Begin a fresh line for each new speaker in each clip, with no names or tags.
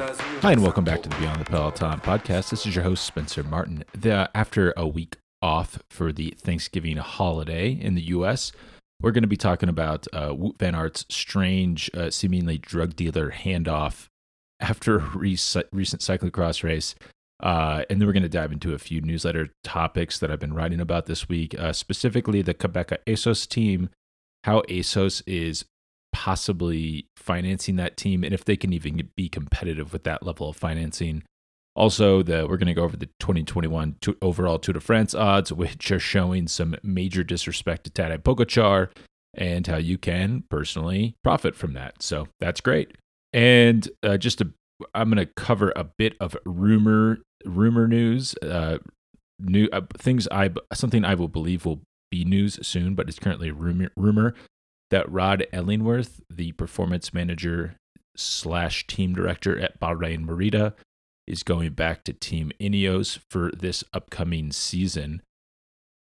Hi, and welcome back to the Beyond the Peloton podcast. This is your host, Spencer Martin. The, after a week off for the Thanksgiving holiday in the U.S., we're going to be talking about uh, Wout Van Aert's strange, uh, seemingly drug dealer handoff after a recent cyclocross race. Uh, and then we're going to dive into a few newsletter topics that I've been writing about this week, uh, specifically the Qhubeka Assos team, how Assos is possibly financing that team, and if they can even be competitive with that level of financing. Also, the we're going to go over the 2021 to, overall Tour de France odds, which are showing some major disrespect to Tadej Pogacar, and how you can personally profit from that. So that's great. And uh, just to, I'm going to cover a bit of rumor rumor news, uh, new uh, things I something I will believe will be news soon, but it's currently rumor rumor that Rod Ellingworth, the performance manager slash team director at Bahrain Merida, is going back to Team Ineos for this upcoming season.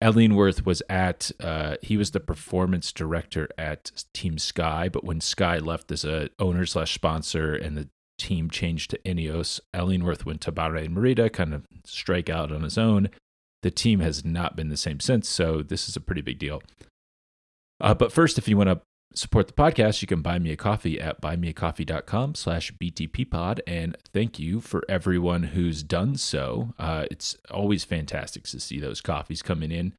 Ellingworth was at, uh, he was the performance director at Team Sky, but when Sky left as a owner slash sponsor and the team changed to Ineos, Ellingworth went to Bahrain Merida, kind of strike out on his own. The team has not been the same since, so this is a pretty big deal. Uh, but first, if you want to support the podcast, you can buy me a coffee at buymeacoffee.com slash btppod. And thank you for everyone who's done so. Uh, it's always fantastic to see those coffees coming in.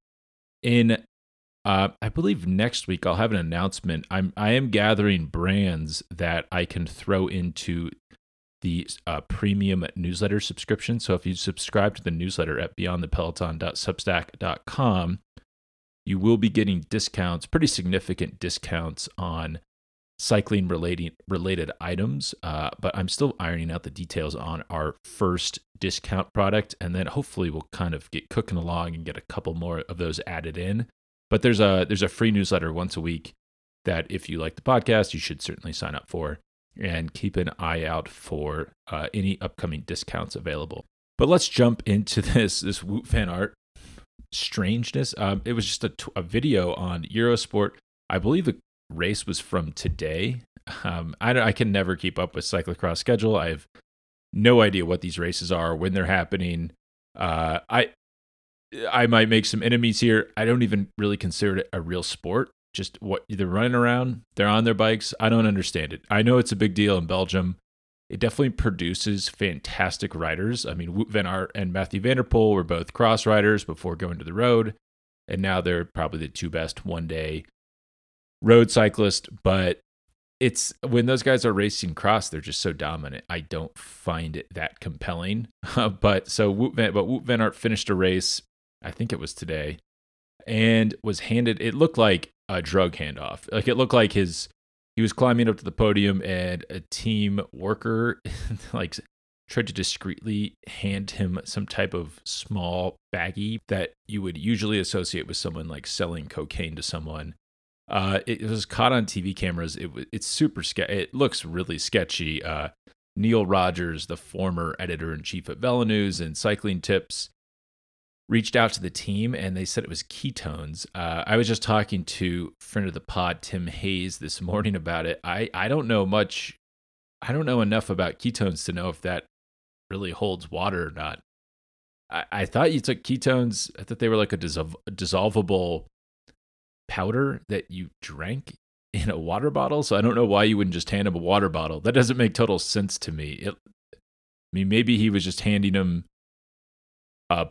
In uh, I believe next week I'll have an announcement. I'm I am gathering brands that I can throw into the uh, premium newsletter subscription. So if you subscribe to the newsletter at beyondthepeloton.substack.com, you will be getting discounts, pretty significant discounts on cycling related related items. Uh, but I'm still ironing out the details on our first discount product, and then hopefully we'll kind of get cooking along and get a couple more of those added in. But there's a there's a free newsletter once a week that if you like the podcast, you should certainly sign up for and keep an eye out for uh, any upcoming discounts available. But let's jump into this this Wout Van Aert strangeness. Um, it was just a, video on Eurosport. I believe the race was from today. Um, I, I can never keep up with cyclocross schedule. I have no idea what these races are, when they're happening. Uh, I I might make some enemies here. I don't even really consider it a real sport. Just what they're running around, they're on their bikes. I don't understand it. I know it's a big deal in Belgium it definitely produces fantastic riders. I mean, Wout Van Aert and Mathieu van der Poel were both cross riders before going to the road, and now they're probably the two best one day road cyclists. But it's when those guys are racing cross, they're just so dominant. I don't find it that compelling. but so Wout Van, but Wout Van Aert finished a race. I think it was today, and was handed. It looked like a drug handoff. Like it looked like his he was climbing up to the podium and a team worker like tried to discreetly hand him some type of small baggie that you would usually associate with someone like selling cocaine to someone. Uh, it, was caught on TV cameras. It it's super sketchy. It looks really sketchy. Uh, Neal Rogers, the former editor in chief at VeloNews and Cycling Tips, reached out to the team and they said it was ketones. Uh, I was just talking to friend of the pod, Tim Hayes, this morning about it. I, I don't know much. I don't know enough about ketones to know if that really holds water or not. I, I thought you took ketones. I thought they were like a, dissol- a dissolvable powder that you drank in a water bottle. So I don't know why you wouldn't just hand him a water bottle. That doesn't make total sense to me. It, I mean, maybe he was just handing him a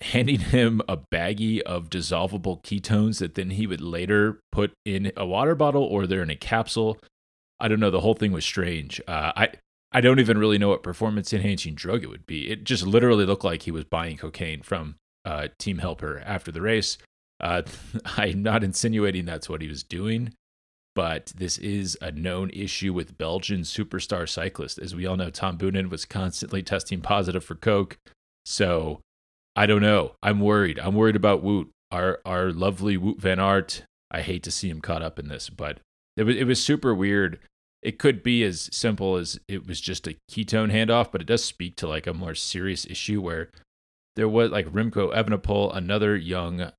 handing him a baggie of dissolvable ketones that then he would later put in a water bottle or they're in a capsule. I don't know. The whole thing was strange. Uh, I I don't even really know what performance enhancing drug it would be. It just literally looked like he was buying cocaine from uh, Team Helper after the race. Uh, I'm not insinuating that's what he was doing, but this is a known issue with Belgian superstar cyclists. As we all know, Tom Boonen was constantly testing positive for coke. So I don't know. I'm worried. I'm worried about Wout. Our our lovely Wout Van Aert. I hate to see him caught up in this, but it was it was super weird. It could be as simple as it was just a ketone handoff, but it does speak to like a more serious issue where there was like Remco Evenepoel, another young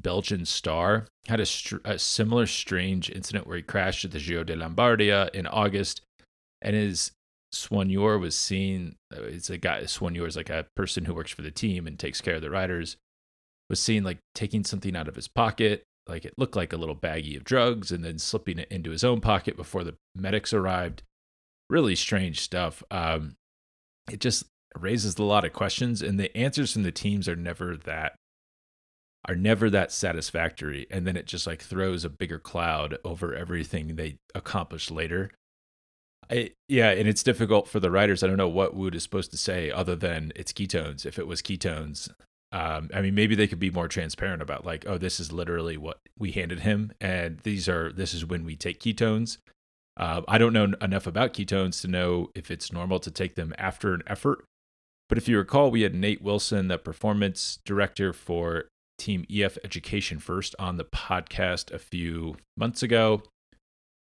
Belgian star, had a, str- a similar strange incident where he crashed at the Giro di Lombardia in August, and his Soigneur was seen. uh, It's a guy. Soigneur is like a person who works for the team and takes care of the riders. Was seen like taking something out of his pocket, like it looked like a little baggie of drugs, and then slipping it into his own pocket before the medics arrived. Really strange stuff. Um, it just raises a lot of questions, and the answers from the teams are never that are never that satisfactory. And then it just like throws a bigger cloud over everything they accomplish later. I, yeah, and it's difficult for the writers. I don't know what Wout is supposed to say other than it's ketones. If it was ketones, um, I mean, maybe they could be more transparent about like, oh, this is literally what we handed him, and these are this is when we take ketones. Uh, I don't know enough about ketones to know if it's normal to take them after an effort. But if you recall, we had Nate Wilson, the performance director for Team EF Education First, on the podcast a few months ago.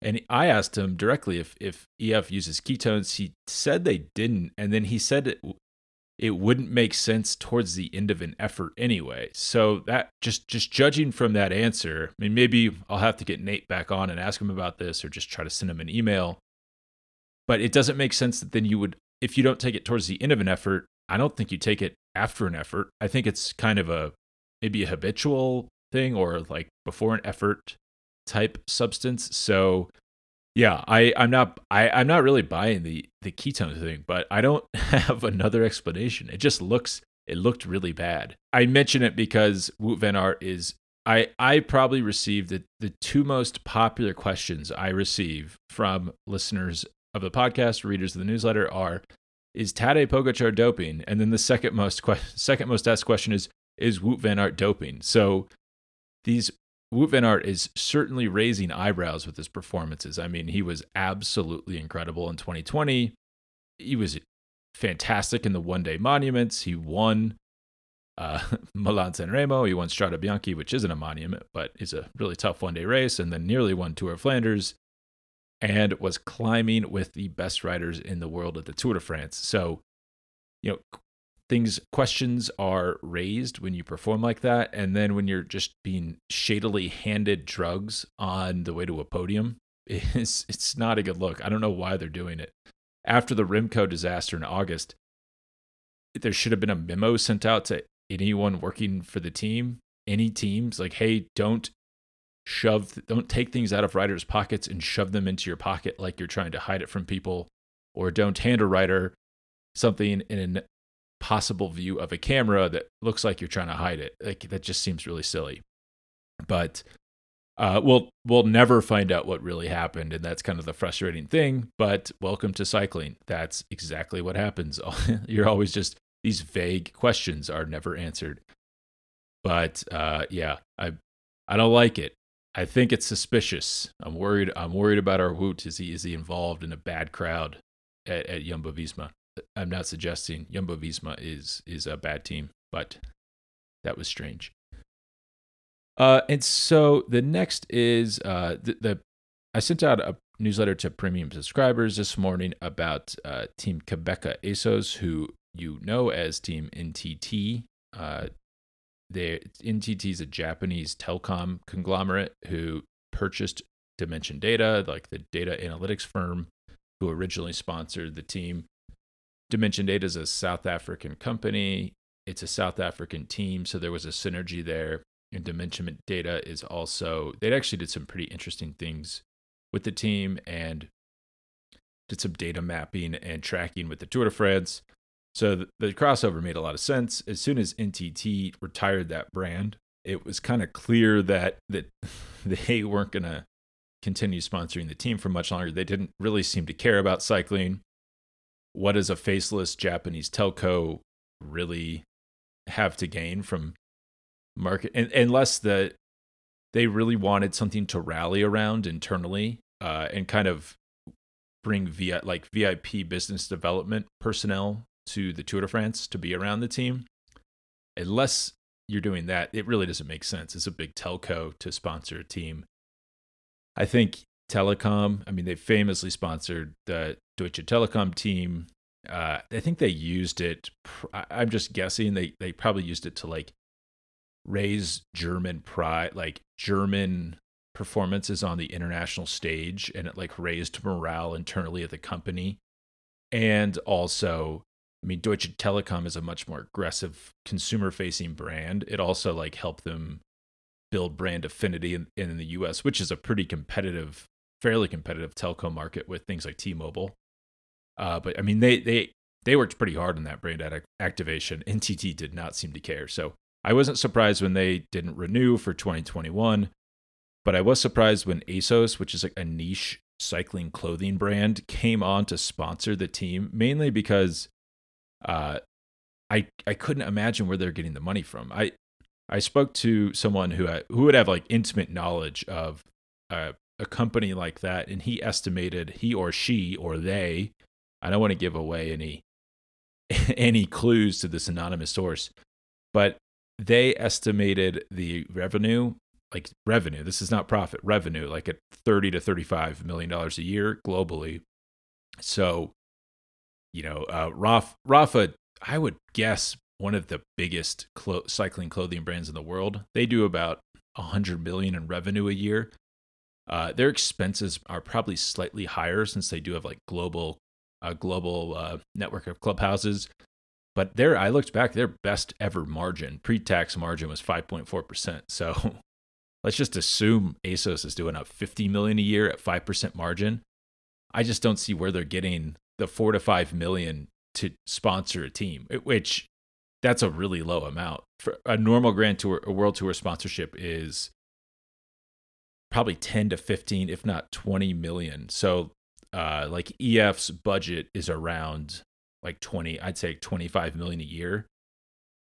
And I asked him directly if, if EF uses ketones. He said they didn't. And then he said it, it wouldn't make sense towards the end of an effort anyway. So that just just judging from that answer, I mean maybe I'll have to get Nate back on and ask him about this or just try to send him an email. But it doesn't make sense that then you would if you don't take it towards the end of an effort, I don't think you take it after an effort. I think it's kind of a maybe a habitual thing or like before an effort type substance. So yeah, I I'm not I I'm not really buying the the ketone thing, but I don't have another explanation. It just looks it looked really bad. I mention it because Wout Van Aert is I I probably received the the two most popular questions I receive from listeners of the podcast, readers of the newsletter are is Tadej Pogacar doping? And then the second most que- second most asked question is is Wout Van Aert doping? So these Wout Van Aert is certainly raising eyebrows with his performances. I mean, he was absolutely incredible in 2020. He was fantastic in the one day monuments. He won uh, Milan San Remo. He won Strade Bianche, which isn't a monument, but is a really tough one day race, and then nearly won Tour of Flanders and was climbing with the best riders in the world at the Tour de France. So, you know, things questions are raised when you perform like that. And then when you're just being shadily handed drugs on the way to a podium it's it's not a good look. I don't know why they're doing it. After the Remco disaster in august there should have been a memo sent out to anyone working for the team any teams like hey don't shove don't take things out of riders pockets and shove them into your pocket like you're trying to hide it from people or don't hand a rider something in an possible view of a camera that looks like you're trying to hide it. Like that just seems really silly. But uh, we'll we'll never find out what really happened, and that's kind of the frustrating thing. But welcome to cycling. That's exactly what happens. you're always just these vague questions are never answered. But uh, yeah, I I don't like it. I think it's suspicious. I'm worried. I'm worried about our Wout. Is he is he involved in a bad crowd at, at Jumbo Visma? I'm not suggesting Jumbo Visma is is a bad team, but that was strange. Uh, and so the next is uh, the, the I sent out a newsletter to premium subscribers this morning about uh, Team Qhubeka Assos, who you know as Team NTT. Uh, NTT is a Japanese telecom conglomerate who purchased Dimension Data, like the data analytics firm who originally sponsored the team. Dimension Data is a South African company. It's a South African team, so there was a synergy there. And Dimension Data is also they actually did some pretty interesting things with the team and did some data mapping and tracking with the Tour de France. So the, the crossover made a lot of sense. As soon as NTT retired that brand, it was kind of clear that that they weren't going to continue sponsoring the team for much longer. They didn't really seem to care about cycling what does a faceless Japanese telco really have to gain from market and, unless the they really wanted something to rally around internally uh, and kind of bring via like VIP business development personnel to the Tour de France to be around the team. Unless you're doing that, it really doesn't make sense. It's a big telco to sponsor a team. I think Telecom. I mean, they famously sponsored the Deutsche Telekom team. Uh, I think they used it. I'm just guessing they they probably used it to like raise German pride, like German performances on the international stage, and it like raised morale internally at the company. and also I mean Deutsche Telekom is a much more aggressive consumer facing brand. It also like helped them build brand affinity in, in the US, which is a pretty competitive, fairly competitive telco market with things like T-Mobile. Uh, but I mean they they they worked pretty hard on that brand ad- activation. NTT did not seem to care. So I wasn't surprised when they didn't renew for 2021, but I was surprised when Assos, which is like a niche cycling clothing brand, came on to sponsor the team, mainly because uh, I I couldn't imagine where they're getting the money from. I I spoke to someone who had, who would have like intimate knowledge of a, a company like that, and he estimated he or she or they. I don't want to give away any any clues to this anonymous source, but they estimated the revenue like revenue this is not profit revenue like at 30 to 35 million dollars a year globally. So you know uh Raf, Rapha i would guess one of the biggest clo- cycling clothing brands in the world. They do about 100 million in revenue a year. Uh, their expenses are probably slightly higher since they do have like global a global uh, network of clubhouses but there, I looked back, their best ever margin, pre-tax margin was 5.4%. So let's just assume Assos is doing up 50 million a year at 5% margin. I just don't see where they're getting the 4 to 5 million to sponsor a team, which that's a really low amount. For a normal Grand Tour, a World Tour sponsorship is probably 10 to 15 if not 20 million. So uh, like EF's budget is around like 20 i'd say 25 million a year.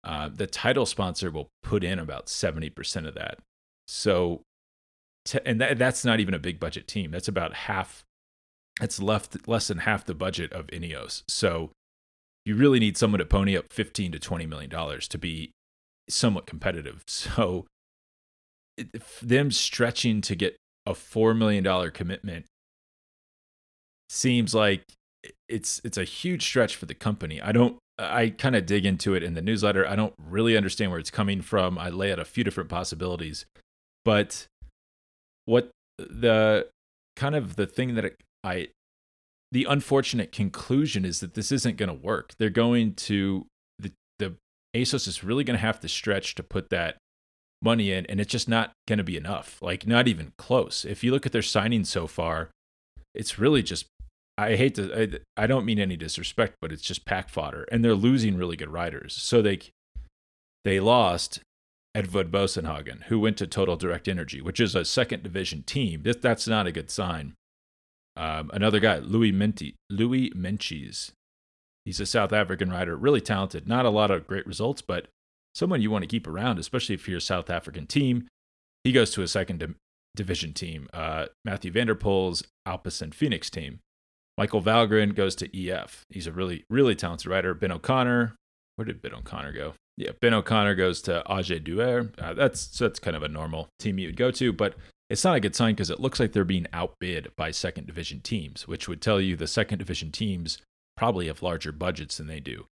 Uh, the title sponsor will put in about 70% of that. So and that, that's not even a big budget team. That's about half it's left less than half the budget of ineos. So you really need someone to pony up 15 to 20 million dollars to be somewhat competitive. So them stretching to get a $4 million commitment seems like it's it's a huge stretch for the company. I don't I kind of dig into it in the newsletter. I don't really understand where it's coming from. I lay out a few different possibilities. But what the kind of the thing that I the unfortunate conclusion is that this isn't going to work. They're going to the the Assos is really going to have to stretch to put that money in and it's just not going to be enough. Like not even close. If you look at their signings so far, it's really just I hate to, I, I don't mean any disrespect, but it's just pack fodder, and they're losing really good riders. So they they lost Edvald Boasson Hagen, who went to Total Direct Energy, which is a second division team. That, that's not a good sign. Um, another guy, Louis Menti, Louis Meintjes. He's a South African rider, really talented. Not a lot of great results, but someone you want to keep around, especially if you're a South African team. He goes to a second di- division team, uh, Mathieu van der Poel's Alpecin Phoenix team. Michael Valgren goes to EF. He's a really, really talented writer. Ben O'Connor, where did Ben O'Connor go? Yeah, Ben O'Connor goes to AG2R. Uh, that's that's kind of a normal team you would go to, but it's not a good sign because it looks like they're being outbid by second division teams, which would tell you the second division teams probably have larger budgets than they do.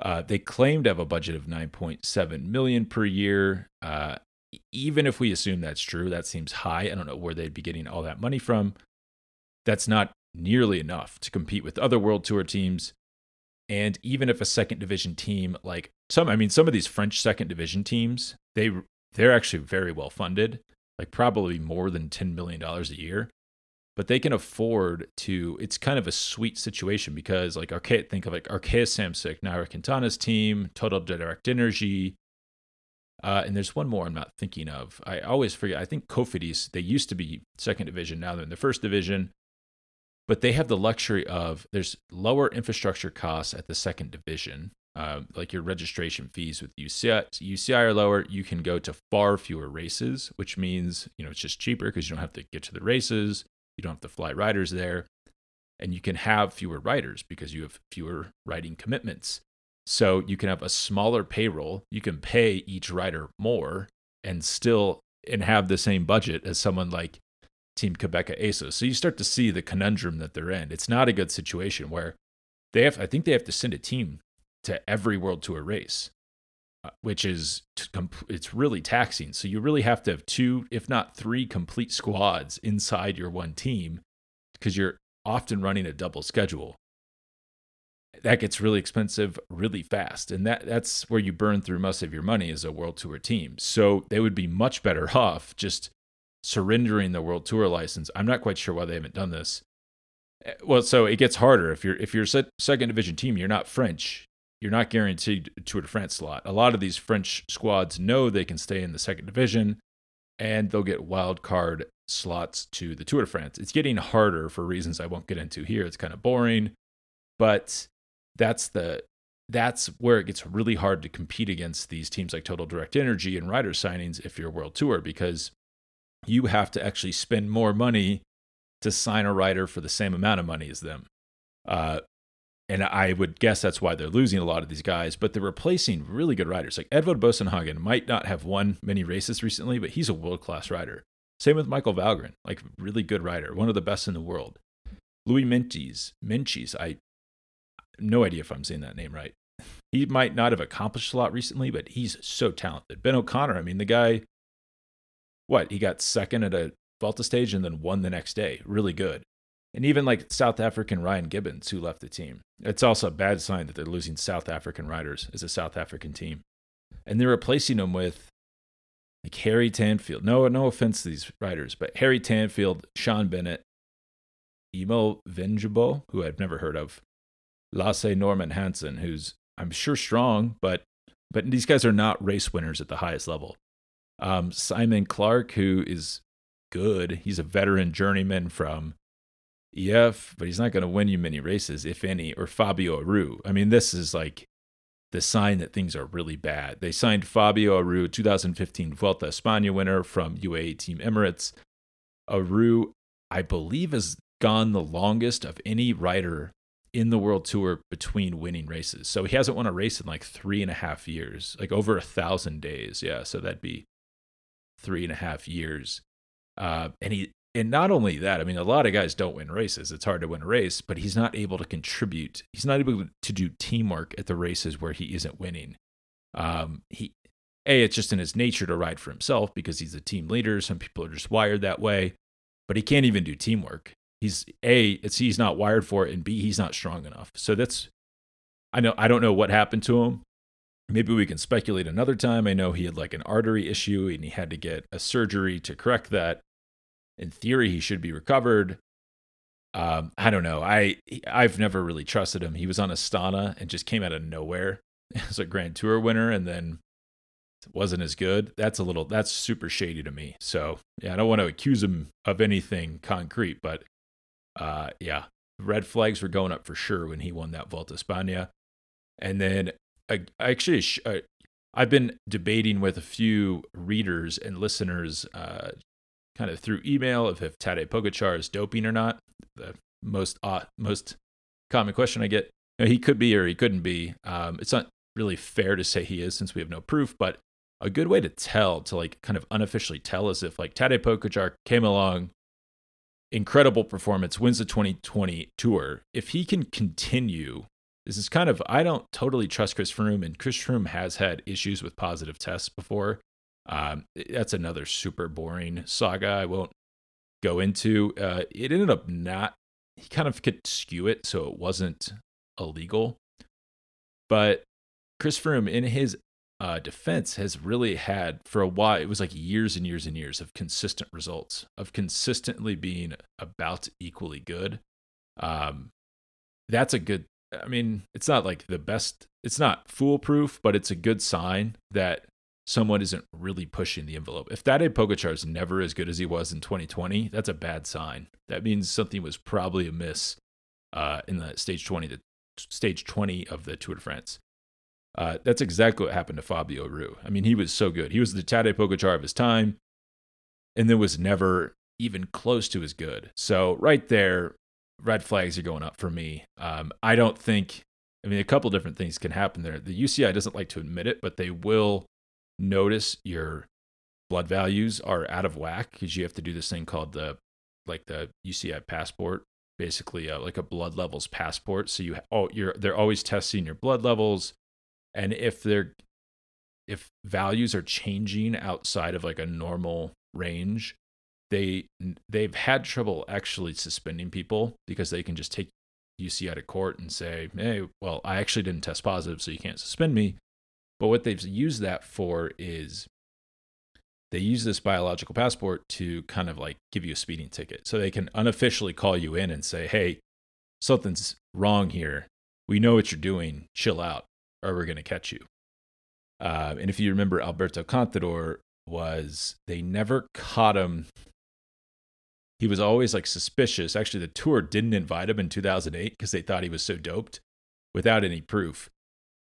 Uh, they claim to have a budget of 9.7 million per year. Uh, even if we assume that's true, that seems high. I don't know where they'd be getting all that money from. That's not nearly enough to compete with other World Tour teams. And even if a second division team like some, I mean, some of these French second division teams, they they're actually very well funded, like probably more than ten million dollars a year. But they can afford to. It's kind of a sweet situation because, like, Arke, think of like Arkea Samsic, Nairo Quintana's team, Total Direct Energy, uh, and there's one more I'm not thinking of. I always forget. I think Cofidis, they used to be second division. Now they're in the first division but they have the luxury of there's lower infrastructure costs at the second division. Uh, like your registration fees with UCI, UCI are lower. You can go to far fewer races, which means you know it's just cheaper because you don't have to get to the races. You don't have to fly riders there, and you can have fewer riders because you have fewer riding commitments. So you can have a smaller payroll. You can pay each rider more and still and have the same budget as someone like Team Qhubeka Assos. So you start to see the conundrum that they're in. It's not a good situation where they have, I think they have to send a team to every World Tour race, uh, which is, it's really taxing. So you really have to have two, if not three complete squads inside your one team because you're often running a double schedule. that gets really expensive really fast. And that that's where you burn through most of your money as a world tour team. So they would be much better off just surrendering the world tour license. I'm not quite sure why they haven't done this. Eh, well, so it gets harder if you're if you're a second division team, you're not French. You're not guaranteed a Tour de France slot. A lot of these French squads know they can stay in the second division and they'll get wild card slots to the Tour de France. It's getting harder for reasons I won't get into here. It's kind of boring, but that's the that's where it gets really hard to compete against these teams like Total Direct Energy and rider signings if you're a World Tour because you have to actually spend more money to sign a rider for the same amount of money as them. Uh, and I would guess that's why they're losing a lot of these guys, but they're replacing really good riders. Like Edvald Boasson Hagen might not have won many races recently, but he's a world class rider. Same with Michael Valgren, like really good rider, one of the best in the world. Louis Meintjes, Meintjes, I no idea if I'm saying that name right. He might not have accomplished a lot recently, but he's so talented. Ben O'Connor, I mean, the guy, what, he got second at a Vuelta stage and then won the next day. Really good. And even like South African Ryan Gibbons, who left the team. It's also a bad sign that they're losing South African riders as a South African team. And they're replacing them with like Harry Tanfield. No, no offense to these riders, but Harry Tanfield, Sean Bennett, Emo Vinjebo, who I've never heard of, Lasse Norman Hansen, who's I'm sure strong, but but these guys are not race winners at the highest level. Um, Simon Clarke, who is good, he's a veteran journeyman from EF, but he's not going to win you many races, if any. Or Fabio Aru. I mean, this is like the sign that things are really bad. They signed Fabio Aru, 2015 Vuelta España winner from UAE Team Emirates. Aru, I believe, has gone the longest of any rider in the World Tour between winning races. So he hasn't won a race in like three and a half years, like over a thousand days. Yeah, so that'd be three and a half years. Uh, and he and not only that, I mean, a lot of guys don't win races. It's hard to win a race, but he's not able to contribute. He's not able to do teamwork at the races where he isn't winning. Um, he, a, it's just in his nature to ride for himself because he's a team leader. Some people are just wired that way, but he can't even do teamwork he's a it's he's not wired for it and b he's not strong enough so that's i know i don't know what happened to him maybe we can speculate another time. I know he had like an artery issue and he had to get a surgery to correct that. In theory he should be recovered. Um, i don't know. I i've never really trusted him. He was on astana and just came out of nowhere. As a grand tour winner and then wasn't as good. That's a little that's super shady to me. So yeah i don't want to accuse him of anything concrete but uh, yeah, red flags were going up for sure when he won that Vuelta España. And then I, actually, uh, I've been debating with a few readers and listeners, uh, kind of through email, of if Tadej Pogacar is doping or not. The most uh, most common question I get. You know, he could be or he couldn't be. Um, it's not really fair to say he is since we have no proof, but a good way to tell, to like kind of unofficially tell, is if like Tadej Pogacar came along, incredible performance, wins the 2020 tour. If he can continue, this is kind of, I don't totally trust Chris Froome, and Chris Froome has had issues with positive tests before. Um, that's another super boring saga I won't go into. Uh, it ended up not, he kind of could skew it so it wasn't illegal. But Chris Froome, in his uh, defense has really had for a while. It was like years and years and years of consistent results, of consistently being about equally good. Um, that's a good. I mean, it's not like the best. It's not foolproof, but it's a good sign that someone isn't really pushing the envelope. If Tadej Pogacar is never as good as he was in 2020, that's a bad sign. That means something was probably amiss uh, in the stage 20, the stage 20 of the Tour de France. Uh, that's exactly what happened to Fabio Aru. I mean, he was so good. He was the Tadej Pogacar of his time, and then was never even close to as good. So right there, red flags are going up for me. Um, I don't think. I mean, a couple different things can happen there. The UCI doesn't like to admit it, but they will notice your blood values are out of whack because you have to do this thing called the like the UCI passport, basically uh, like a blood levels passport. So you oh you're they're always testing your blood levels and if they're if values are changing outside of like a normal range they they've had trouble actually suspending people because they can just take UCI to court and say, hey, well, I actually didn't test positive, so you can't suspend me. But what they've used that for is they use this biological passport to kind of like give you a speeding ticket. So they can unofficially call you in and say, hey, something's wrong here. We know what you're doing. Chill out, or we're going to catch you. Uh, and if you remember, Alberto Contador was, they never caught him. He was always like suspicious. Actually, the tour didn't invite him in 2008 because they thought he was so doped without any proof.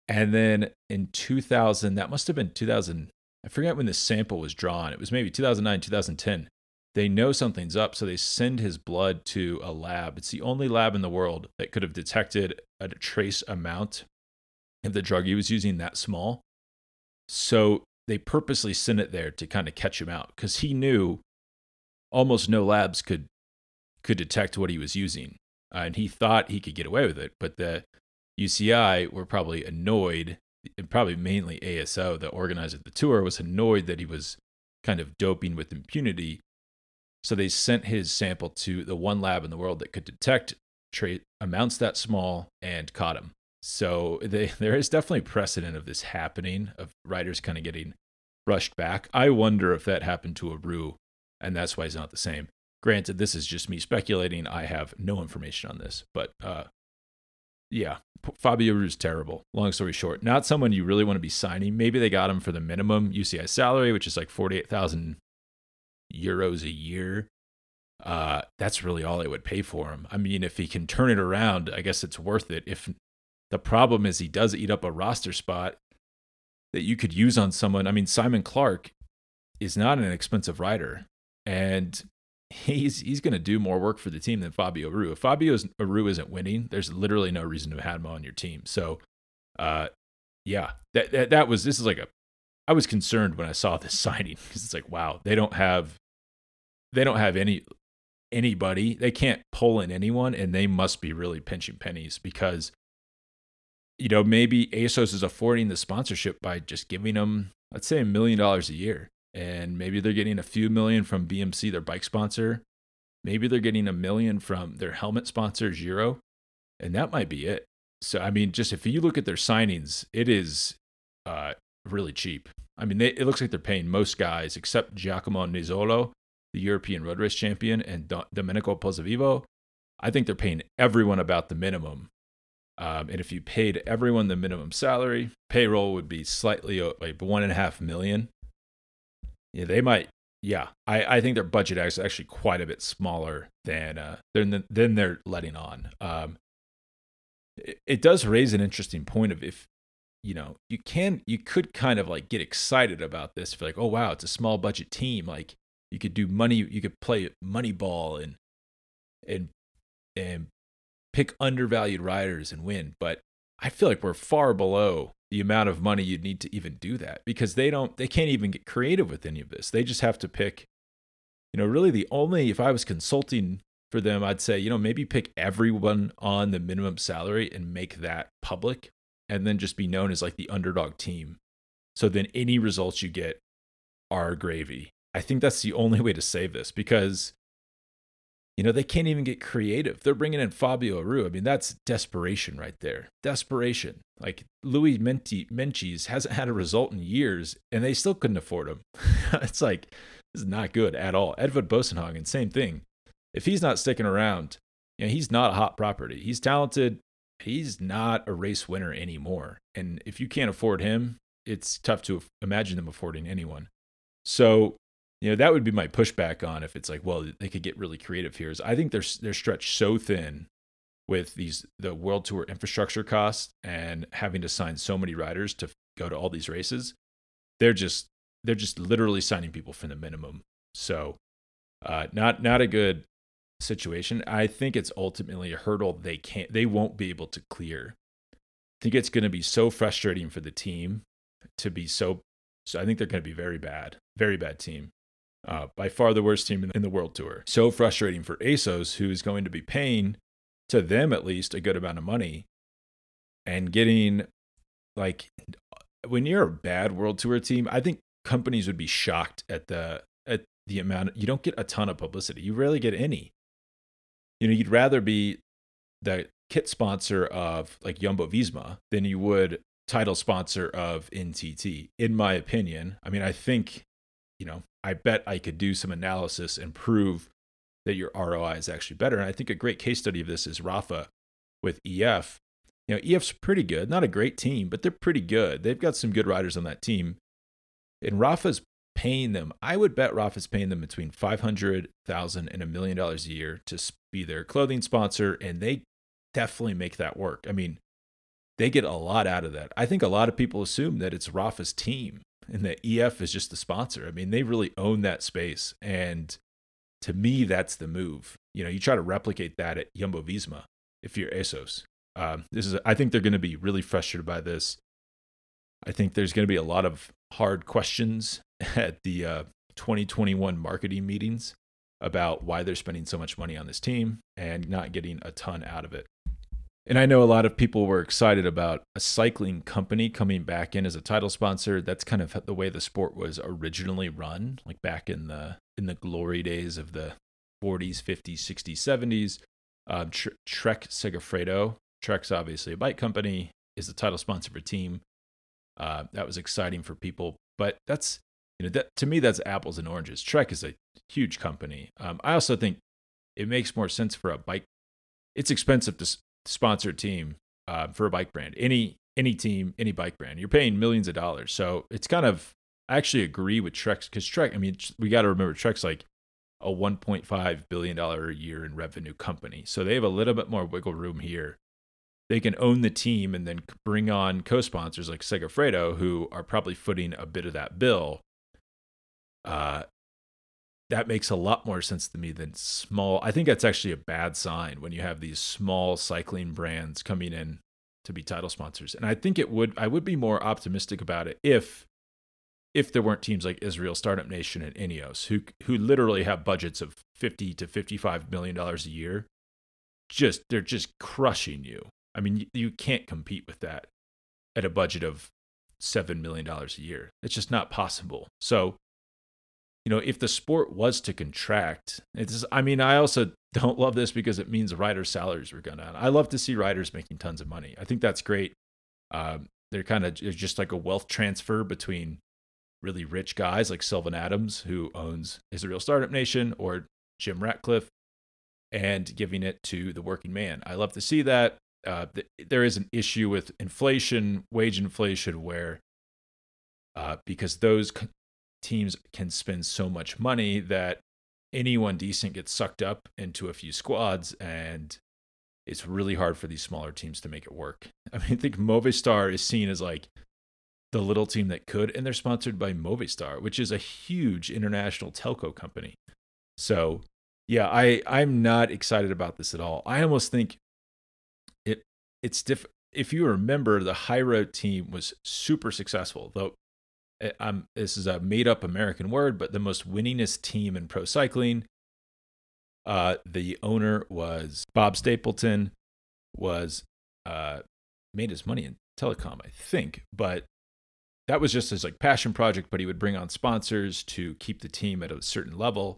And then in 2000, that must have been 2000, I forget when the sample was drawn. It was maybe 2009, 2010. They know something's up, so they send his blood to a lab. It's the only lab in the world that could have detected a trace amount of the drug he was using that small. So they purposely sent it there to kind of catch him out because he knew almost no labs could could detect what he was using, uh, and he thought he could get away with it. But the UCI were probably annoyed and probably mainly ASO, the organizer of the tour, was annoyed that he was kind of doping with impunity. So they sent his sample to the one lab in the world that could detect tra- amounts that small and caught him. So they, there is definitely precedent of this happening, of riders kind of getting rushed back. I wonder if that happened to Aru, and that's why he's not the same. Granted, this is just me speculating. I have no information on this, but uh, yeah, Fabio is terrible. Long story short, not someone you really want to be signing. Maybe they got him for the minimum UCI salary, which is like 48,000 euros a year. Uh, that's really all they would pay for him. I mean, if he can turn it around, I guess it's worth it. If the problem is he does eat up a roster spot that you could use on someone, I mean, Simon Clarke is not an expensive rider. And he's he's going to do more work for the team than Fabio Aru. If Fabio Aru isn't winning, there's literally no reason to have him on your team. So, uh, yeah, that, that that was this is like a. I was concerned when I saw this signing because it's like, wow, they don't have, they don't have any anybody. They can't pull in anyone, and they must be really pinching pennies because, you know, maybe Assos is affording the sponsorship by just giving them, let's say, a million dollars a year and maybe they're getting a few million from BMC, their bike sponsor. Maybe they're getting a million from their helmet sponsor, Giro, and that might be it. So, I mean, just if you look at their signings, it is uh, really cheap. I mean, they, it looks like they're paying most guys except Giacomo Nizzolo, the European road race champion, and Do- Domenico Pozzovivo. I think they're paying everyone about the minimum. Um, and if you paid everyone the minimum salary, payroll would be slightly like one and a half million yeah, they might. Yeah, I, I think their budget is actually quite a bit smaller than uh, than than they're letting on. Um, it, it does raise an interesting point of if you know you can you could kind of like get excited about this if like oh wow it's a small budget team like you could do money you could play money ball and and and pick undervalued riders and win but i feel like we're far below the amount of money you'd need to even do that because they don't they can't even get creative with any of this. They just have to pick you know, really the only if I was consulting for them, I'd say, you know, maybe pick everyone on the minimum salary and make that public and then just be known as like the underdog team. So then any results you get are gravy. I think that's the only way to save this because you know, they can't even get creative. They're bringing in Fabio Aru. I mean, that's desperation right there. Desperation. Like Louis Menti, Meintjes hasn't had a result in years, and they still couldn't afford him. it's like this is not good at all. Edvald Boasson same thing. If he's not sticking around, you know, he's not a hot property. He's talented. He's not a race winner anymore. And if you can't afford him, it's tough to imagine them affording anyone. So you know that would be my pushback on if it's like well they could get really creative here is i think they're they're stretched so thin with these the world tour infrastructure costs and having to sign so many riders to go to all these races they're just they're just literally signing people for the minimum. So uh, not not a good situation. I think it's ultimately a hurdle they can't they won't be able to clear. I think it's going to be so frustrating for the team to be so so i think they're going to be very bad very bad team uh, by far the worst team in the world tour. So frustrating for Assos, who is going to be paying to them at least a good amount of money and getting like when you're a bad world tour team, I think companies would be shocked at the at the amount you don't get a ton of publicity. You rarely get any. You know, you'd rather be the kit sponsor of like Jumbo Visma than you would title sponsor of NTT, in my opinion. I mean, I think, you know, I bet I could do some analysis and prove that your ROI is actually better. And I think a great case study of this is Rapha with EF. You know, EF's pretty good, not a great team, but they're pretty good. They've got some good riders on that team. And Rapha's paying them. I would bet Rapha's paying them between five hundred thousand and a million dollars a year to be their clothing sponsor, and they definitely make that work. I mean, they get a lot out of that. I think a lot of people assume that it's Rapha's team and that EF is just the sponsor. I mean, they really own that space, and to me, that's the move. You know, you try to replicate that at Jumbo Visma if you're Assos. Um, this is, I think they're going to be really frustrated by this. I think there's going to be a lot of hard questions at the uh, 2021 marketing meetings about why they're spending so much money on this team and not getting a ton out of it. And I know a lot of people were excited about a cycling company coming back in as a title sponsor. That's kind of the way the sport was originally run, like back in the in the glory days of the 40s, 50s, 60s, 70s. Um, Trek Segafredo, Trek's obviously a bike company, is the title sponsor for team. Uh, that was exciting for people, but that's you know that to me that's apples and oranges. Trek is a huge company. Um, I also think it makes more sense for a bike. It's expensive to sponsor a team uh, for a bike brand. Any any team, any bike brand, you're paying millions of dollars. So it's kind of I actually agree with Trek because Trek. I mean, we got to remember Trek's like a 1.5 billion dollar a year in revenue company, so they have a little bit more wiggle room here. They can own the team and then bring on co-sponsors like Segafredo, who are probably footing a bit of that bill. Uh, that makes a lot more sense to me than small. I think that's actually a bad sign when you have these small cycling brands coming in to be title sponsors. And I think it would I would be more optimistic about it if if there weren't teams like Israel Startup Nation and Ineos who who literally have budgets of 50 to 55 million dollars a year. Just they're just crushing you. I mean, you, you can't compete with that at a budget of 7 million dollars a year. It's just not possible. So, you know, if the sport was to contract, it's I mean, I also don't love this because it means riders' salaries were going down. I love to see riders making tons of money. I think that's great. Um, they're kind of just like a wealth transfer between really rich guys like Sylvan Adams, who owns Israel Startup Nation, or Jim Ratcliffe, and giving it to the working man. I love to see that. Uh, th- there is an issue with inflation, wage inflation, where uh, because those teams can spend so much money that anyone decent gets sucked up into a few squads, and it's really hard for these smaller teams to make it work. I mean, I think Movistar is seen as like the little team that could, and they're sponsored by Movistar, which is a huge international telco company. So, yeah, I I'm not excited about this at all. I almost think it it's diff. If you remember, the high road team was super successful. Though, I'm this is a made up American word, but the most winningest team in pro cycling. Uh, the owner was Bob Stapleton, was uh, made his money in telecom, I think, but that was just his like passion project, but he would bring on sponsors to keep the team at a certain level.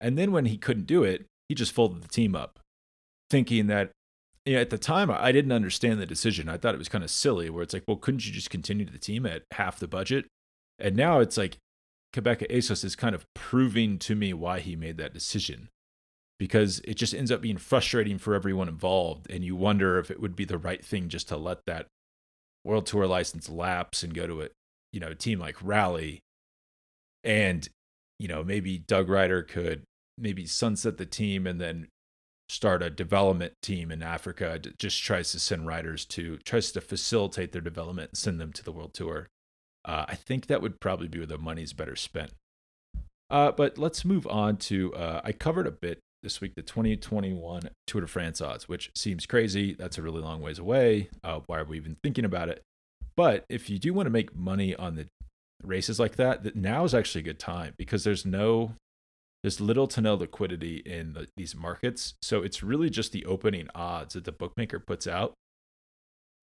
And then when he couldn't do it, he just folded the team up, thinking that you know, at the time I didn't understand the decision. I thought it was kind of silly where it's like, well, couldn't you just continue the team at half the budget? And now it's like Qhubeka Assos is kind of proving to me why he made that decision. Because it just ends up being frustrating for everyone involved. And you wonder if it would be the right thing just to let that world tour license lapse and go to a you know, team like Rally, and you know maybe Doug Ryder could maybe sunset the team and then start a development team in Africa. Just tries to send riders to tries to facilitate their development and send them to the world tour. Uh, I think that would probably be where the money's better spent. Uh, but let's move on to uh, I covered a bit this week the 2021 Tour de France odds, which seems crazy. That's a really long ways away. Uh, why are we even thinking about it? But if you do want to make money on the races like that, that now is actually a good time because there's no there's little to no liquidity in the, these markets. So it's really just the opening odds that the bookmaker puts out.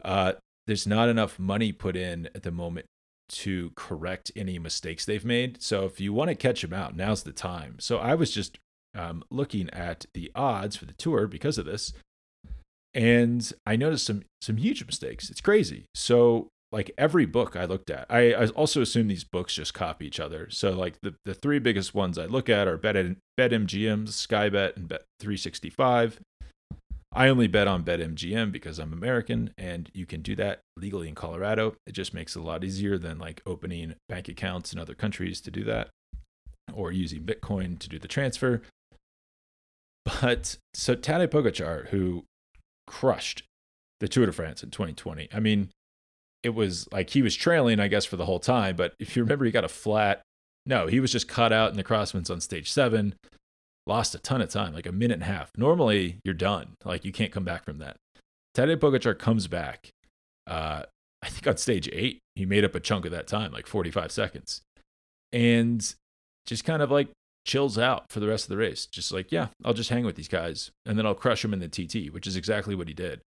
Uh, there's not enough money put in at the moment to correct any mistakes they've made. So if you want to catch them out, now's the time. So I was just um, looking at the odds for the tour because of this. and I noticed some some huge mistakes. It's crazy. So like every book I looked at, I, I also assume these books just copy each other. So like the, the three biggest ones I look at are Bet BetMGM, Skybet, and Bet365. I only bet on BetMGM because I'm American and you can do that legally in Colorado. It just makes it a lot easier than like opening bank accounts in other countries to do that or using Bitcoin to do the transfer. But so Tadej Pogacar, who crushed the Tour de France in 2020, I mean, it was like he was trailing, I guess, for the whole time. But if you remember, he got a flat. No, he was just cut out in the crosswinds on stage seven lost a ton of time, like a minute and a half. Normally, you're done. Like you can't come back from that. Tadej Pogacar comes back. Uh, I think on stage eight, he made up a chunk of that time, like 45 seconds, and just kind of like chills out for the rest of the race. Just like, yeah, I'll just hang with these guys, and then I'll crush them in the TT, which is exactly what he did.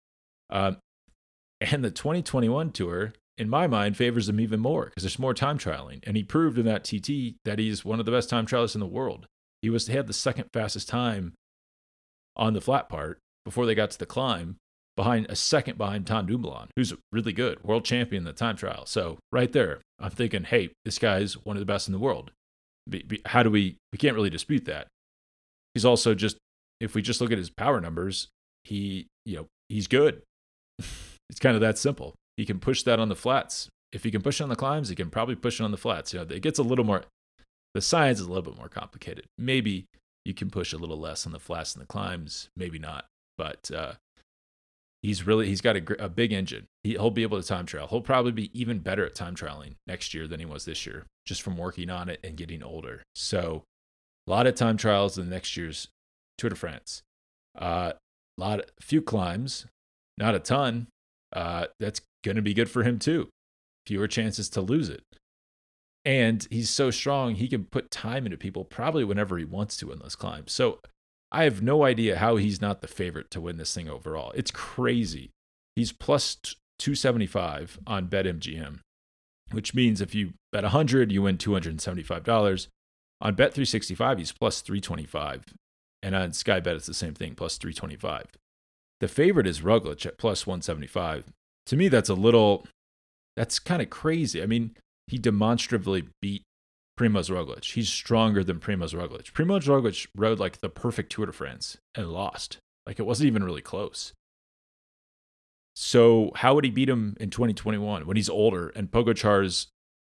Um, and the 2021 tour, in my mind, favors him even more because there's more time trialing, and he proved in that TT that he's one of the best time trialists in the world. He was he had the second fastest time on the flat part before they got to the climb, behind a second behind Tom Dumoulin, who's really good, world champion in the time trial. So right there, I'm thinking, hey, this guy's one of the best in the world. How do we? We can't really dispute that. He's also just, if we just look at his power numbers, he, you know, he's good. it's kind of that simple. He can push that on the flats. If he can push it on the climbs, he can probably push it on the flats. You know, it gets a little more the science is a little bit more complicated. Maybe you can push a little less on the flats and the climbs, maybe not. But uh, he's really he's got a, a big engine. He, will be able to time trial. He'll probably be even better at time trialing next year than he was this year, just from working on it and getting older. So a lot of time trials in next year's Tour de France. A uh, lot, of, few climbs, not a ton. Uh, that's going to be good for him too. Fewer chances to lose it. And he's so strong, he can put time into people probably whenever he wants to in those climbs. So I have no idea how he's not the favorite to win this thing overall. It's crazy. He's plus 275 on BetMGM, which means if you bet 100, you win $275. On Bet365, he's plus 325. And on Sky Bet, it's the same thing, plus 325. The favorite is Roglic at plus 175. To me, that's a little, that's kind of crazy. I mean, he demonstrably beat Primoz Roglic. He's stronger than Primoz Roglic. Primoz Roglic rode like the perfect Tour de France and lost. Like it wasn't even really close. So how would he beat him in 2021 when he's older and Pogacar's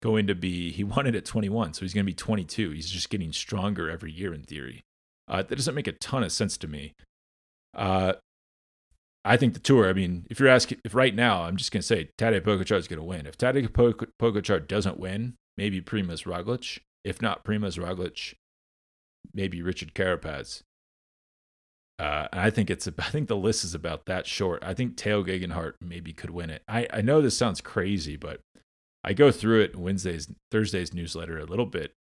going to be he won it at 21, so he's going to be 22. He's just getting stronger every year in theory. Uh, that doesn't make a ton of sense to me. Uh, I think the tour. I mean, if you're asking, if right now, I'm just gonna say Tadej Pogacar is gonna win. If Tadej Pogacar doesn't win, maybe Primoz Roglic. If not Primoz Roglic, maybe Richard Carapaz. Uh, I think it's. I think the list is about that short. I think Tao Geoghegan Hart maybe could win it. I I know this sounds crazy, but I go through it Wednesday's Thursday's newsletter a little bit,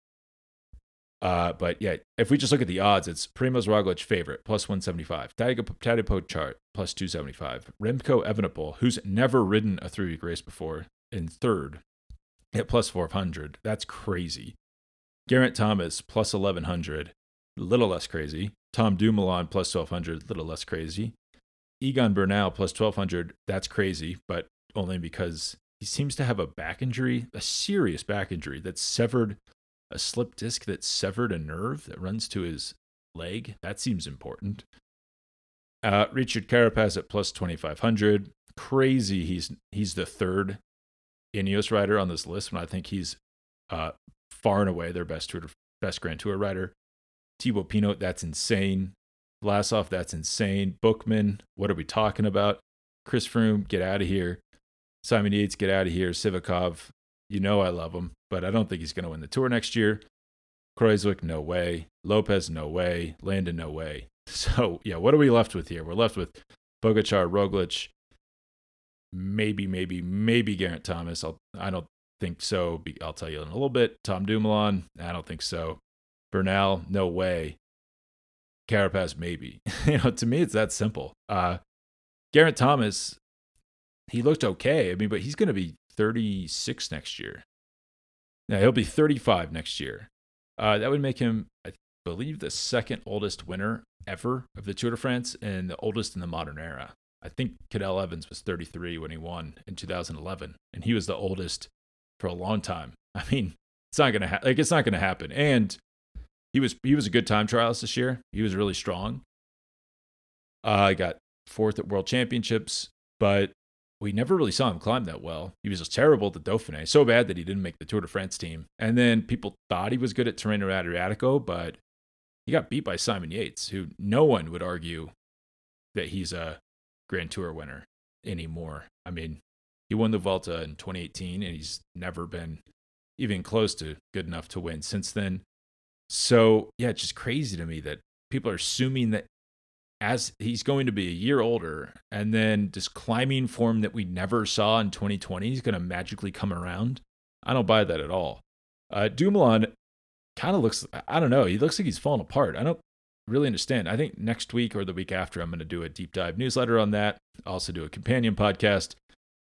uh, but yeah, if we just look at the odds, it's Primoz Roglic favorite plus 175, Tadej Pogacar plus 275, Remco Evenepoel, who's never ridden a three week race before, in third at plus 400. That's crazy. Geraint Thomas plus 1100, a little less crazy. Tom Dumoulin plus 1200, a little less crazy. Egan Bernal plus 1200, that's crazy, but only because he seems to have a back injury, a serious back injury that severed a slip disc that severed a nerve that runs to his leg. That seems important. Uh, Richard Carapaz at plus 2500. Crazy. He's he's the third Ineos rider on this list, and I think he's uh, far and away their best tour, best Grand Tour rider. Thibaut Pinot, that's insane. Vlasov, that's insane. Buchmann, what are we talking about? Chris Froome, get out of here. Simon Yates, get out of here. Sivakov, you know I love him, but I don't think he's going to win the tour next year. Kruijswijk, no way. Lopez, no way. Landa, no way. So, yeah, what are we left with here? We're left with Pogacar, Roglic, maybe, maybe, maybe Geraint Thomas. I'll, I don't think so. I'll tell you in a little bit. Tom Dumoulin, I don't think so. Bernal, no way. Carapaz, maybe. you know, to me, it's that simple. Uh, Geraint Thomas, he looked okay. I mean, but he's going to be 36 next year. Now, he'll be 35 next year. Uh, that would make him, I believe, the second oldest winner ever of the Tour de France and the oldest in the modern era. I think Cadel Evans was 33 when he won in 2011, and he was the oldest for a long time. I mean, it's not gonna ha- like it's not gonna happen. And he was he was a good time trialist this year. He was really strong. I uh, got fourth at World Championships, but we never really saw him climb that well. He was just terrible at the Dauphiné, so bad that he didn't make the Tour de France team. And then people thought he was good at Tirreno Adriatico, but he got beat by Simon Yates, who no one would argue that he's a Grand Tour winner anymore. I mean, he won the Vuelta in 2018, and he's never been even close to good enough to win since then. So, yeah, it's just crazy to me that people are assuming that as he's going to be a year older and then this climbing form that we never saw in 2020 is going to magically come around. I don't buy that at all. Uh, Dumoulin kind of looks, I don't know, he looks like he's falling apart. I don't really understand. I think next week or the week after, I'm going to do a deep dive newsletter on that. also do a companion podcast.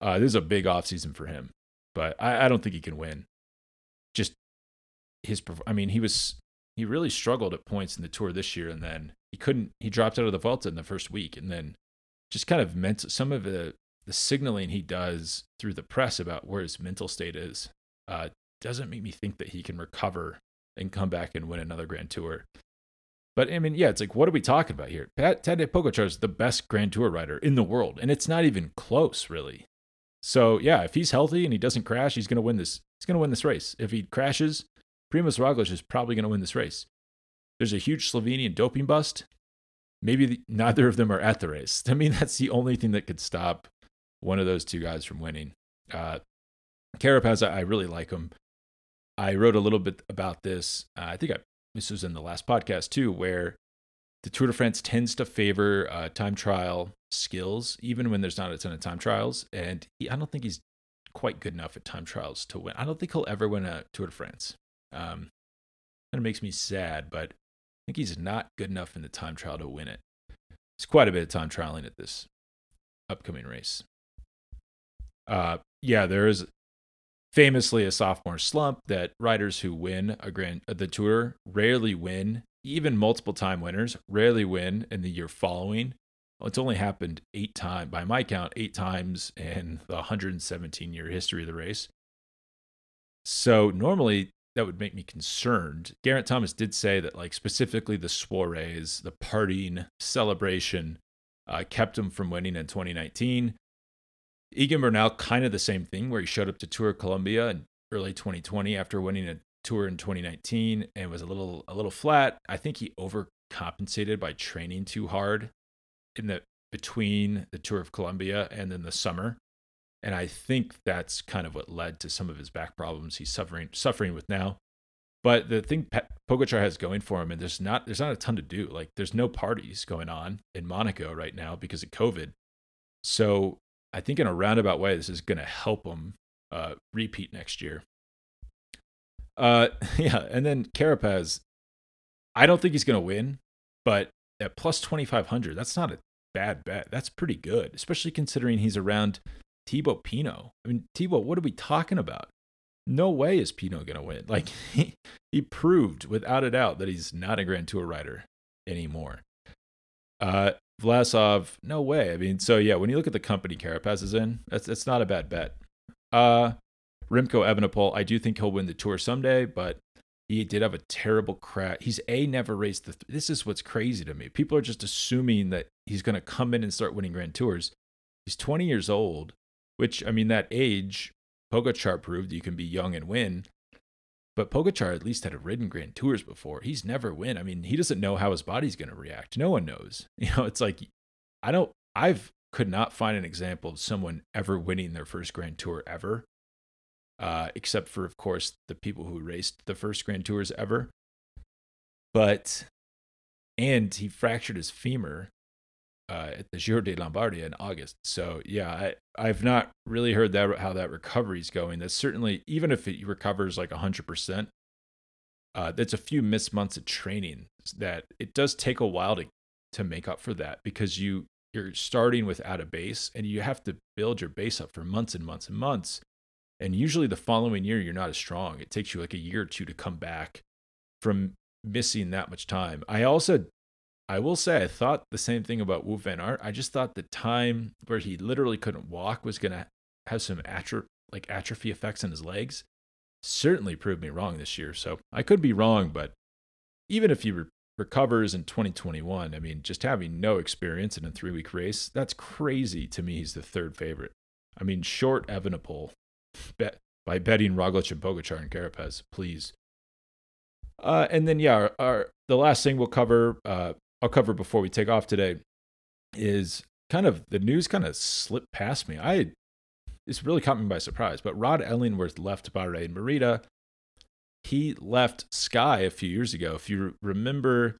Uh, this is a big offseason for him, but I, I don't think he can win. Just his, I mean, he was, he really struggled at points in the tour this year and then he couldn't he dropped out of the Vuelta in the first week and then just kind of meant some of the the signaling he does through the press about where his mental state is uh, doesn't make me think that he can recover and come back and win another Grand Tour. But I mean, yeah, it's like, what are we talking about here? Pat Tadej Pogacar is the best Grand Tour rider in the world, and it's not even close, really. So yeah, if he's healthy and he doesn't crash, he's going to win this. He's going to win this race. If he crashes, Primoz Roglic is probably going to win this race there's a huge Slovenian doping bust. Maybe the, neither of them are at the race. To me, that's the only thing that could stop one of those two guys from winning. Uh, Carapaz, I really like him. I wrote a little bit about this. Uh, I think I, this was in the last podcast too, where the Tour de France tends to favor uh, time trial skills, even when there's not a ton of time trials. And he, I don't think he's quite good enough at time trials to win. I don't think he'll ever win a Tour de France. Um, kind of makes me sad, but think he's not good enough in the time trial to win it. It's quite a bit of time trialing at this upcoming race. Uh, yeah, there is famously a sophomore slump that riders who win a grand the tour rarely win, even multiple time winners rarely win in the year following. It's only happened eight times, by my count, eight times in the 117 year history of the race. So normally that would make me concerned. Geraint Thomas did say that, like, specifically the soirees, the partying celebration, uh, kept him from winning in 2019. Egan Bernal, kind of the same thing, where he showed up to Tour Colombia in early 2020 after winning a tour in 2019 and was a little a little flat. I think he overcompensated by training too hard in the between the Tour of Colombia and then the summer. And I think that's kind of what led to some of his back problems he's suffering suffering with now. But the thing Pogacar has going for him, and there's not there's not a ton to do. Like there's no parties going on in Monaco right now because of COVID. So I think in a roundabout way, this is going to help him uh, repeat next year. Uh, yeah, and then Carapaz, I don't think he's going to win, but at plus twenty five hundred, that's not a bad bet. That's pretty good, especially considering he's around Thibaut Pinot. I mean, Thibaut, what are we talking about? No way is Pinot going to win. Like, he, he proved without a doubt that he's not a Grand Tour rider anymore. Uh, Vlasov, no way. I mean, so yeah, when you look at the company Carapaz is in, that's, that's not a bad bet. Uh, Remco Evenepoel, I do think he'll win the tour someday, but he did have a terrible crash. He's a never raced the. Th- this is what's crazy to me. People are just assuming that he's going to come in and start winning Grand Tours. He's 20 years old which I mean that age, Pogacar proved you can be young and win. But Pogacar at least had ridden Grand Tours before. He's never win. I mean, he doesn't know how his body's going to react. No one knows. You know, it's like I don't. I've could not find an example of someone ever winning their first Grand Tour ever, uh, except for of course the people who raced the first Grand Tours ever. But and he fractured his femur uh, at the Giro di Lombardia in August. So yeah, I I've not really heard that how that recovery is going. That's certainly even if it recovers like hundred percent, uh, that's a few missed months of training. That it does take a while to to make up for that because you you're starting without a base and you have to build your base up for months and months and months. And usually the following year you're not as strong. It takes you like a year or two to come back from missing that much time. I also I will say I thought the same thing about Wout van Aert. I just thought the time where he literally couldn't walk was to have some atro- like atrophy effects on his legs. Certainly proved me wrong this year. So I could be wrong, but even if he re- recovers in 2021, I mean, just having no experience in a three week race, that's crazy to me. He's the third favorite. I mean, short Evenepoel bet by betting Roglic and Pogačar and Carapaz, please. Uh, and then yeah, our, our, the last thing we'll cover, uh, I'll cover before we take off today, is kind of the news kind of slipped past me. I it's really caught me by surprise. But Rod Ellingworth left Bahrain Merida. He left Sky a few years ago. If you remember,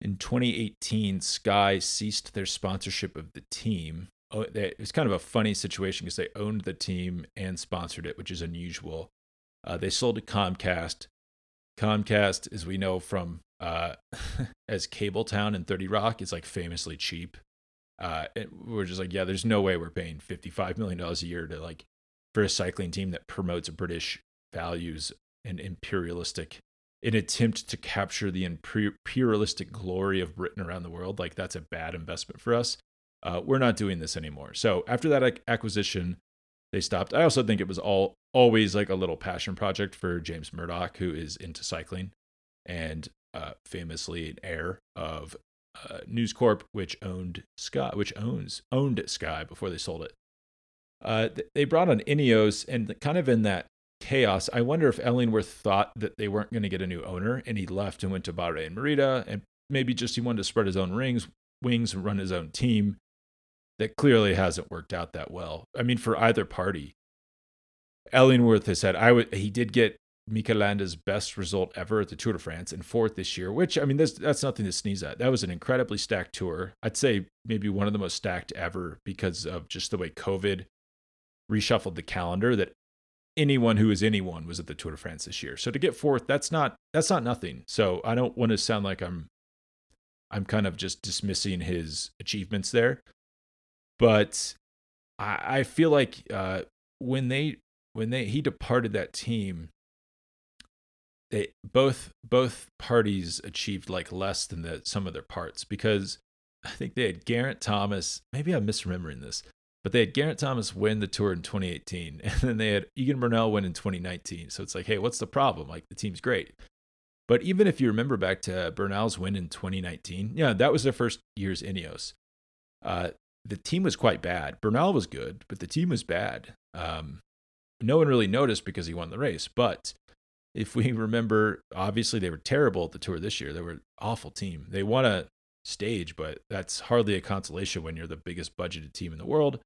in 2018, Sky ceased their sponsorship of the team. Oh, it was kind of a funny situation because they owned the team and sponsored it, which is unusual. Uh, they sold to Comcast. Comcast, as we know from uh, as Cabletown and 30 Rock, is like famously cheap. Uh, we're just like, yeah, there's no way we're paying $55 million a year to like for a cycling team that promotes British values and imperialistic an attempt to capture the imperialistic glory of Britain around the world. Like that's a bad investment for us. Uh, we're not doing this anymore. So after that acquisition, they stopped. I also think it was all always like a little passion project for James Murdoch, who is into cycling and uh, famously an heir of uh, News Corp, which owned Sky, which owns owned Sky before they sold it. Uh, they brought on Ineos, and kind of in that chaos, I wonder if Ellingworth thought that they weren't going to get a new owner, and he left and went to Bahrain Merida, and maybe just he wanted to spread his own rings, wings and run his own team. That clearly hasn't worked out that well. I mean, for either party. Ellingworth has said I would. He did get Mikel Landa's best result ever at the Tour de France and fourth this year, which I mean, that's, that's nothing to sneeze at. That was an incredibly stacked tour. I'd say maybe one of the most stacked ever because of just the way COVID reshuffled the calendar that anyone who is anyone was at the Tour de France this year. So to get fourth, that's not that's not nothing. So I don't want to sound like I'm I'm kind of just dismissing his achievements there. But I, I feel like uh, when they when they he departed that team, they both both parties achieved like less than the sum of their parts because I think they had Geraint Thomas. Maybe I'm misremembering this, but they had Geraint Thomas win the tour in 2018, and then they had Egan Bernal win in 2019. So it's like, hey, what's the problem? Like the team's great. But even if you remember back to Bernal's win in 2019, yeah, that was their first year's Ineos. Uh, the team was quite bad. Bernal was good, but the team was bad. Um, no one really noticed because he won the race, but if we remember, obviously they were terrible at the tour this year. They were an awful team. They won a stage, but that's hardly a consolation when you're the biggest budgeted team in the world.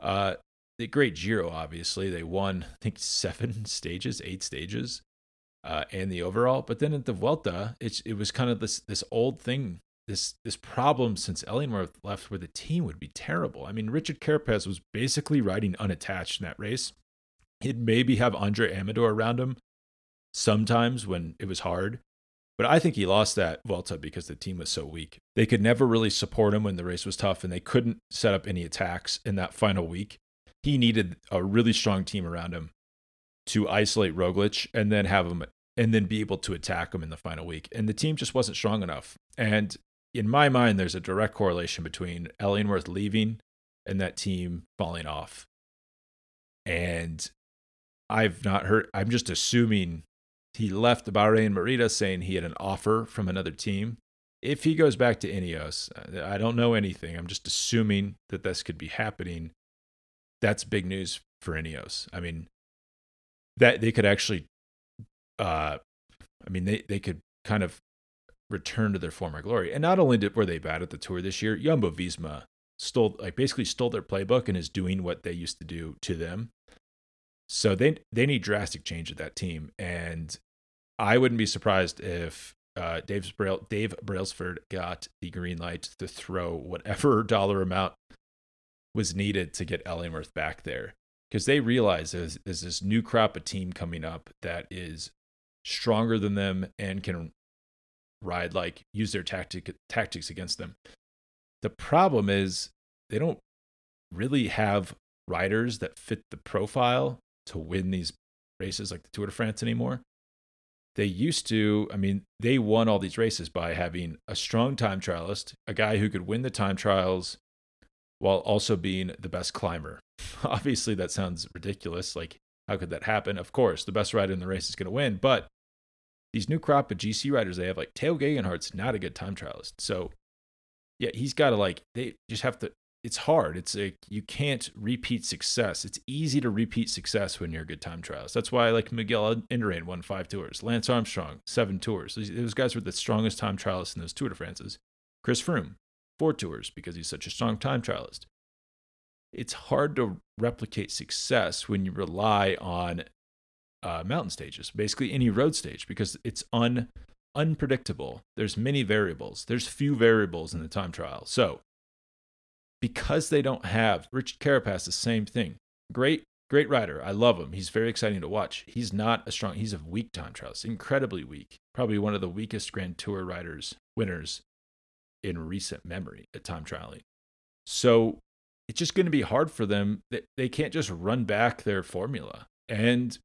Uh, the great Giro, obviously, they won I think seven stages, eight stages, uh, and the overall. But then at the Vuelta, it's it was kind of this this old thing, this this problem since Ellingworth left, where the team would be terrible. I mean, Richard Carapaz was basically riding unattached in that race. He'd maybe have Andrey Amador around him, sometimes when it was hard. But I think he lost that Vuelta because the team was so weak. They could never really support him when the race was tough, and they couldn't set up any attacks in that final week. He needed a really strong team around him to isolate Roglic and then have him and then be able to attack him in the final week. And the team just wasn't strong enough. And in my mind, there's a direct correlation between Ellingworth leaving and that team falling off. And I've not heard, I'm just assuming he left the Bahrain Merida saying he had an offer from another team. If he goes back to Ineos, I don't know anything. I'm just assuming that this could be happening. That's big news for Ineos. I mean, that they could actually, uh, I mean, they, they could kind of return to their former glory. And not only did, were they bad at the tour this year, Jumbo Visma stole, like, basically stole their playbook and is doing what they used to do to them. So they they need drastic change at that team, and I wouldn't be surprised if uh, Dave Brail, Dave Brailsford got the green light to throw whatever dollar amount was needed to get Ellingworth back there, because they realize there's, there's this new crop of team coming up that is stronger than them and can ride like use their tactic tactics against them. The problem is they don't really have riders that fit the profile to win these races like the Tour de France anymore. they used to, I mean, they won all these races by having a strong time trialist, a guy who could win the time trials while also being the best climber. Obviously, that sounds ridiculous. Like, how could that happen? Of course, the best rider in the race is going to win. But these new crop of GC riders they have, like Tao Geoghegan Hart's not a good time trialist. So, yeah, he's got to like, they just have to it's hard. It's like you can't repeat success. It's easy to repeat success when you're a good time trialist. That's why like Miguel Indurain won five tours, Lance Armstrong seven tours. Those guys were the strongest time trialists in those Tour de France's. Chris Froome four tours because he's such a strong time trialist. It's hard to replicate success when you rely on uh, mountain stages, basically any road stage, because it's un unpredictable. There's many variables. There's few variables in the time trial. So because they don't have Richard Carapaz, the same thing. Great, great rider. I love him. He's very exciting to watch. He's not a strong, he's a weak time trialist, incredibly weak. Probably one of the weakest Grand Tour riders, winners in recent memory at time trialing. So it's just going to be hard for them. They can't just run back their formula. And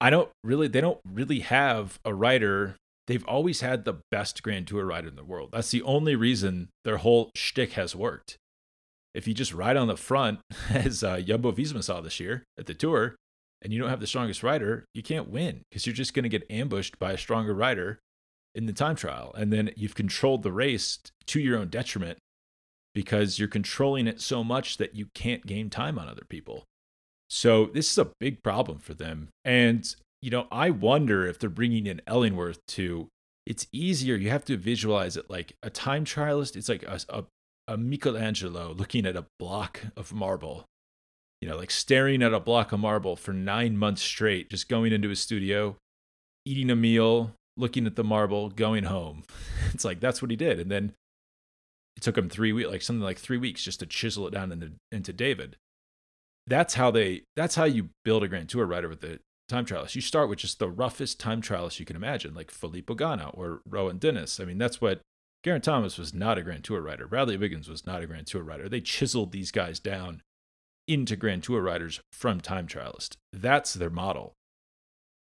I don't really, they don't really have a rider they've always had the best Grand Tour rider in the world. That's the only reason their whole shtick has worked. If you just ride on the front, as uh, Jumbo Visma saw this year at the Tour, and you don't have the strongest rider, you can't win because you're just going to get ambushed by a stronger rider in the time trial. And then you've controlled the race to your own detriment because you're controlling it so much that you can't gain time on other people. So this is a big problem for them. And you know, I wonder if they're bringing in Ellingworth to. It's easier. You have to visualize it like a time trialist. It's like a, a, a Michelangelo looking at a block of marble, you know, like staring at a block of marble for nine months straight, just going into his studio, eating a meal, looking at the marble, going home. It's like that's what he did. And then it took him three weeks, like something like three weeks, just to chisel it down into into David. That's how they. That's how you build a Grand Tour writer with the time trialists. You start with just the roughest time trialists you can imagine, like Filippo Ganna or Rohan Dennis. I mean, that's what Geraint Thomas was not a Grand Tour rider. Bradley Wiggins was not a Grand Tour rider. They chiseled these guys down into Grand Tour riders from time trialist. That's their model.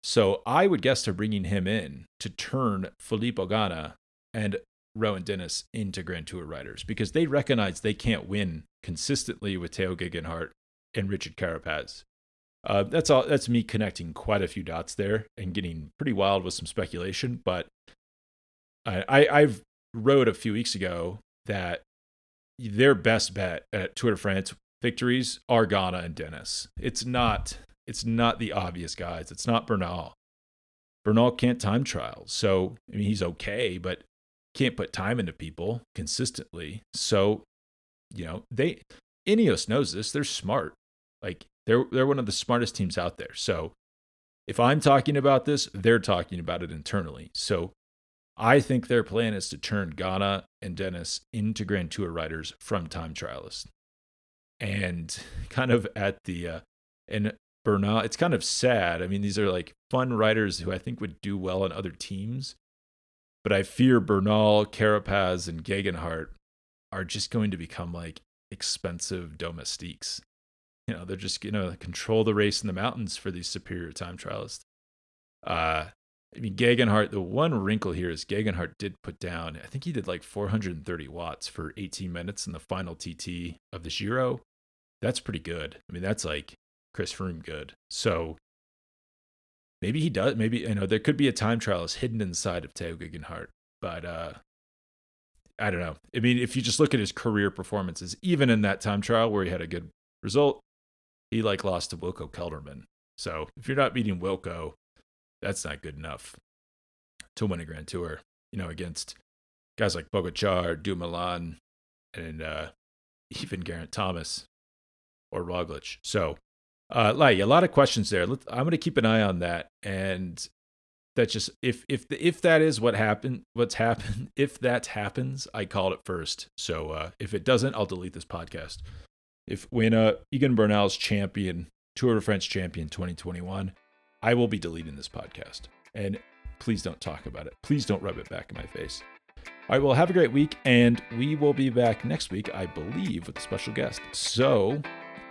So I would guess they're bringing him in to turn Filippo Ganna and Rohan Dennis into Grand Tour riders because they recognize they can't win consistently with Tao Geoghegan Hart and Richard Carapaz. Uh, that's all. That's me connecting quite a few dots there and getting pretty wild with some speculation. But I, I I've wrote a few weeks ago that their best bet at Tour de France victories are Ganna and Dennis. It's not it's not the obvious guys. It's not Bernal. Bernal can't time trial. So I mean he's okay, but can't put time into people consistently. So, you know, they Ineos knows this. They're smart. Like they're they're one of the smartest teams out there. So if I'm talking about this, they're talking about it internally. So I think their plan is to turn Ganna and Dennis into Grand Tour riders from time trialists. And kind of at the uh, and Bernal, it's kind of sad. I mean, these are like fun riders who I think would do well on other teams. But I fear Bernal, Carapaz, and Geoghegan Hart are just going to become like expensive domestiques. You know, they're just going to control the race in the mountains for these superior time trialists. Uh, I mean, Geoghegan Hart, the one wrinkle here is Geoghegan Hart did put down, I think he did like 430 watts for 18 minutes in the final TT of the Giro. That's pretty good. I mean, that's like Chris Froome good. So maybe he does. Maybe, you know, there could be a time trialist hidden inside of Tao Geoghegan Hart. But uh, I don't know. I mean, if you just look at his career performances, even in that time trial where he had a good result, he like lost to Wilco Kelderman. So if you're not beating Wilco, that's not good enough to win a Grand Tour. You know, against guys like Pogacar, Dumoulin, and uh, even Geraint Thomas or Roglic. So, uh, a lot of questions there. I'm going to keep an eye on that, and that's just if if if that is what happened, what's happened. If that happens, I called it first. So uh, if it doesn't, I'll delete this podcast if when uh, Egan Bernal's champion, Tour de France champion 2021, I will be deleting this podcast. And please don't talk about it. Please don't rub it back in my face. All right, well, have a great week, and we will be back next week, I believe, with a special guest. So,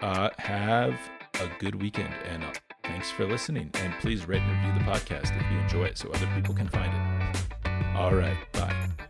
uh, have a good weekend, and uh, thanks for listening. And please rate and review the podcast if you enjoy it so other people can find it. All right. Bye.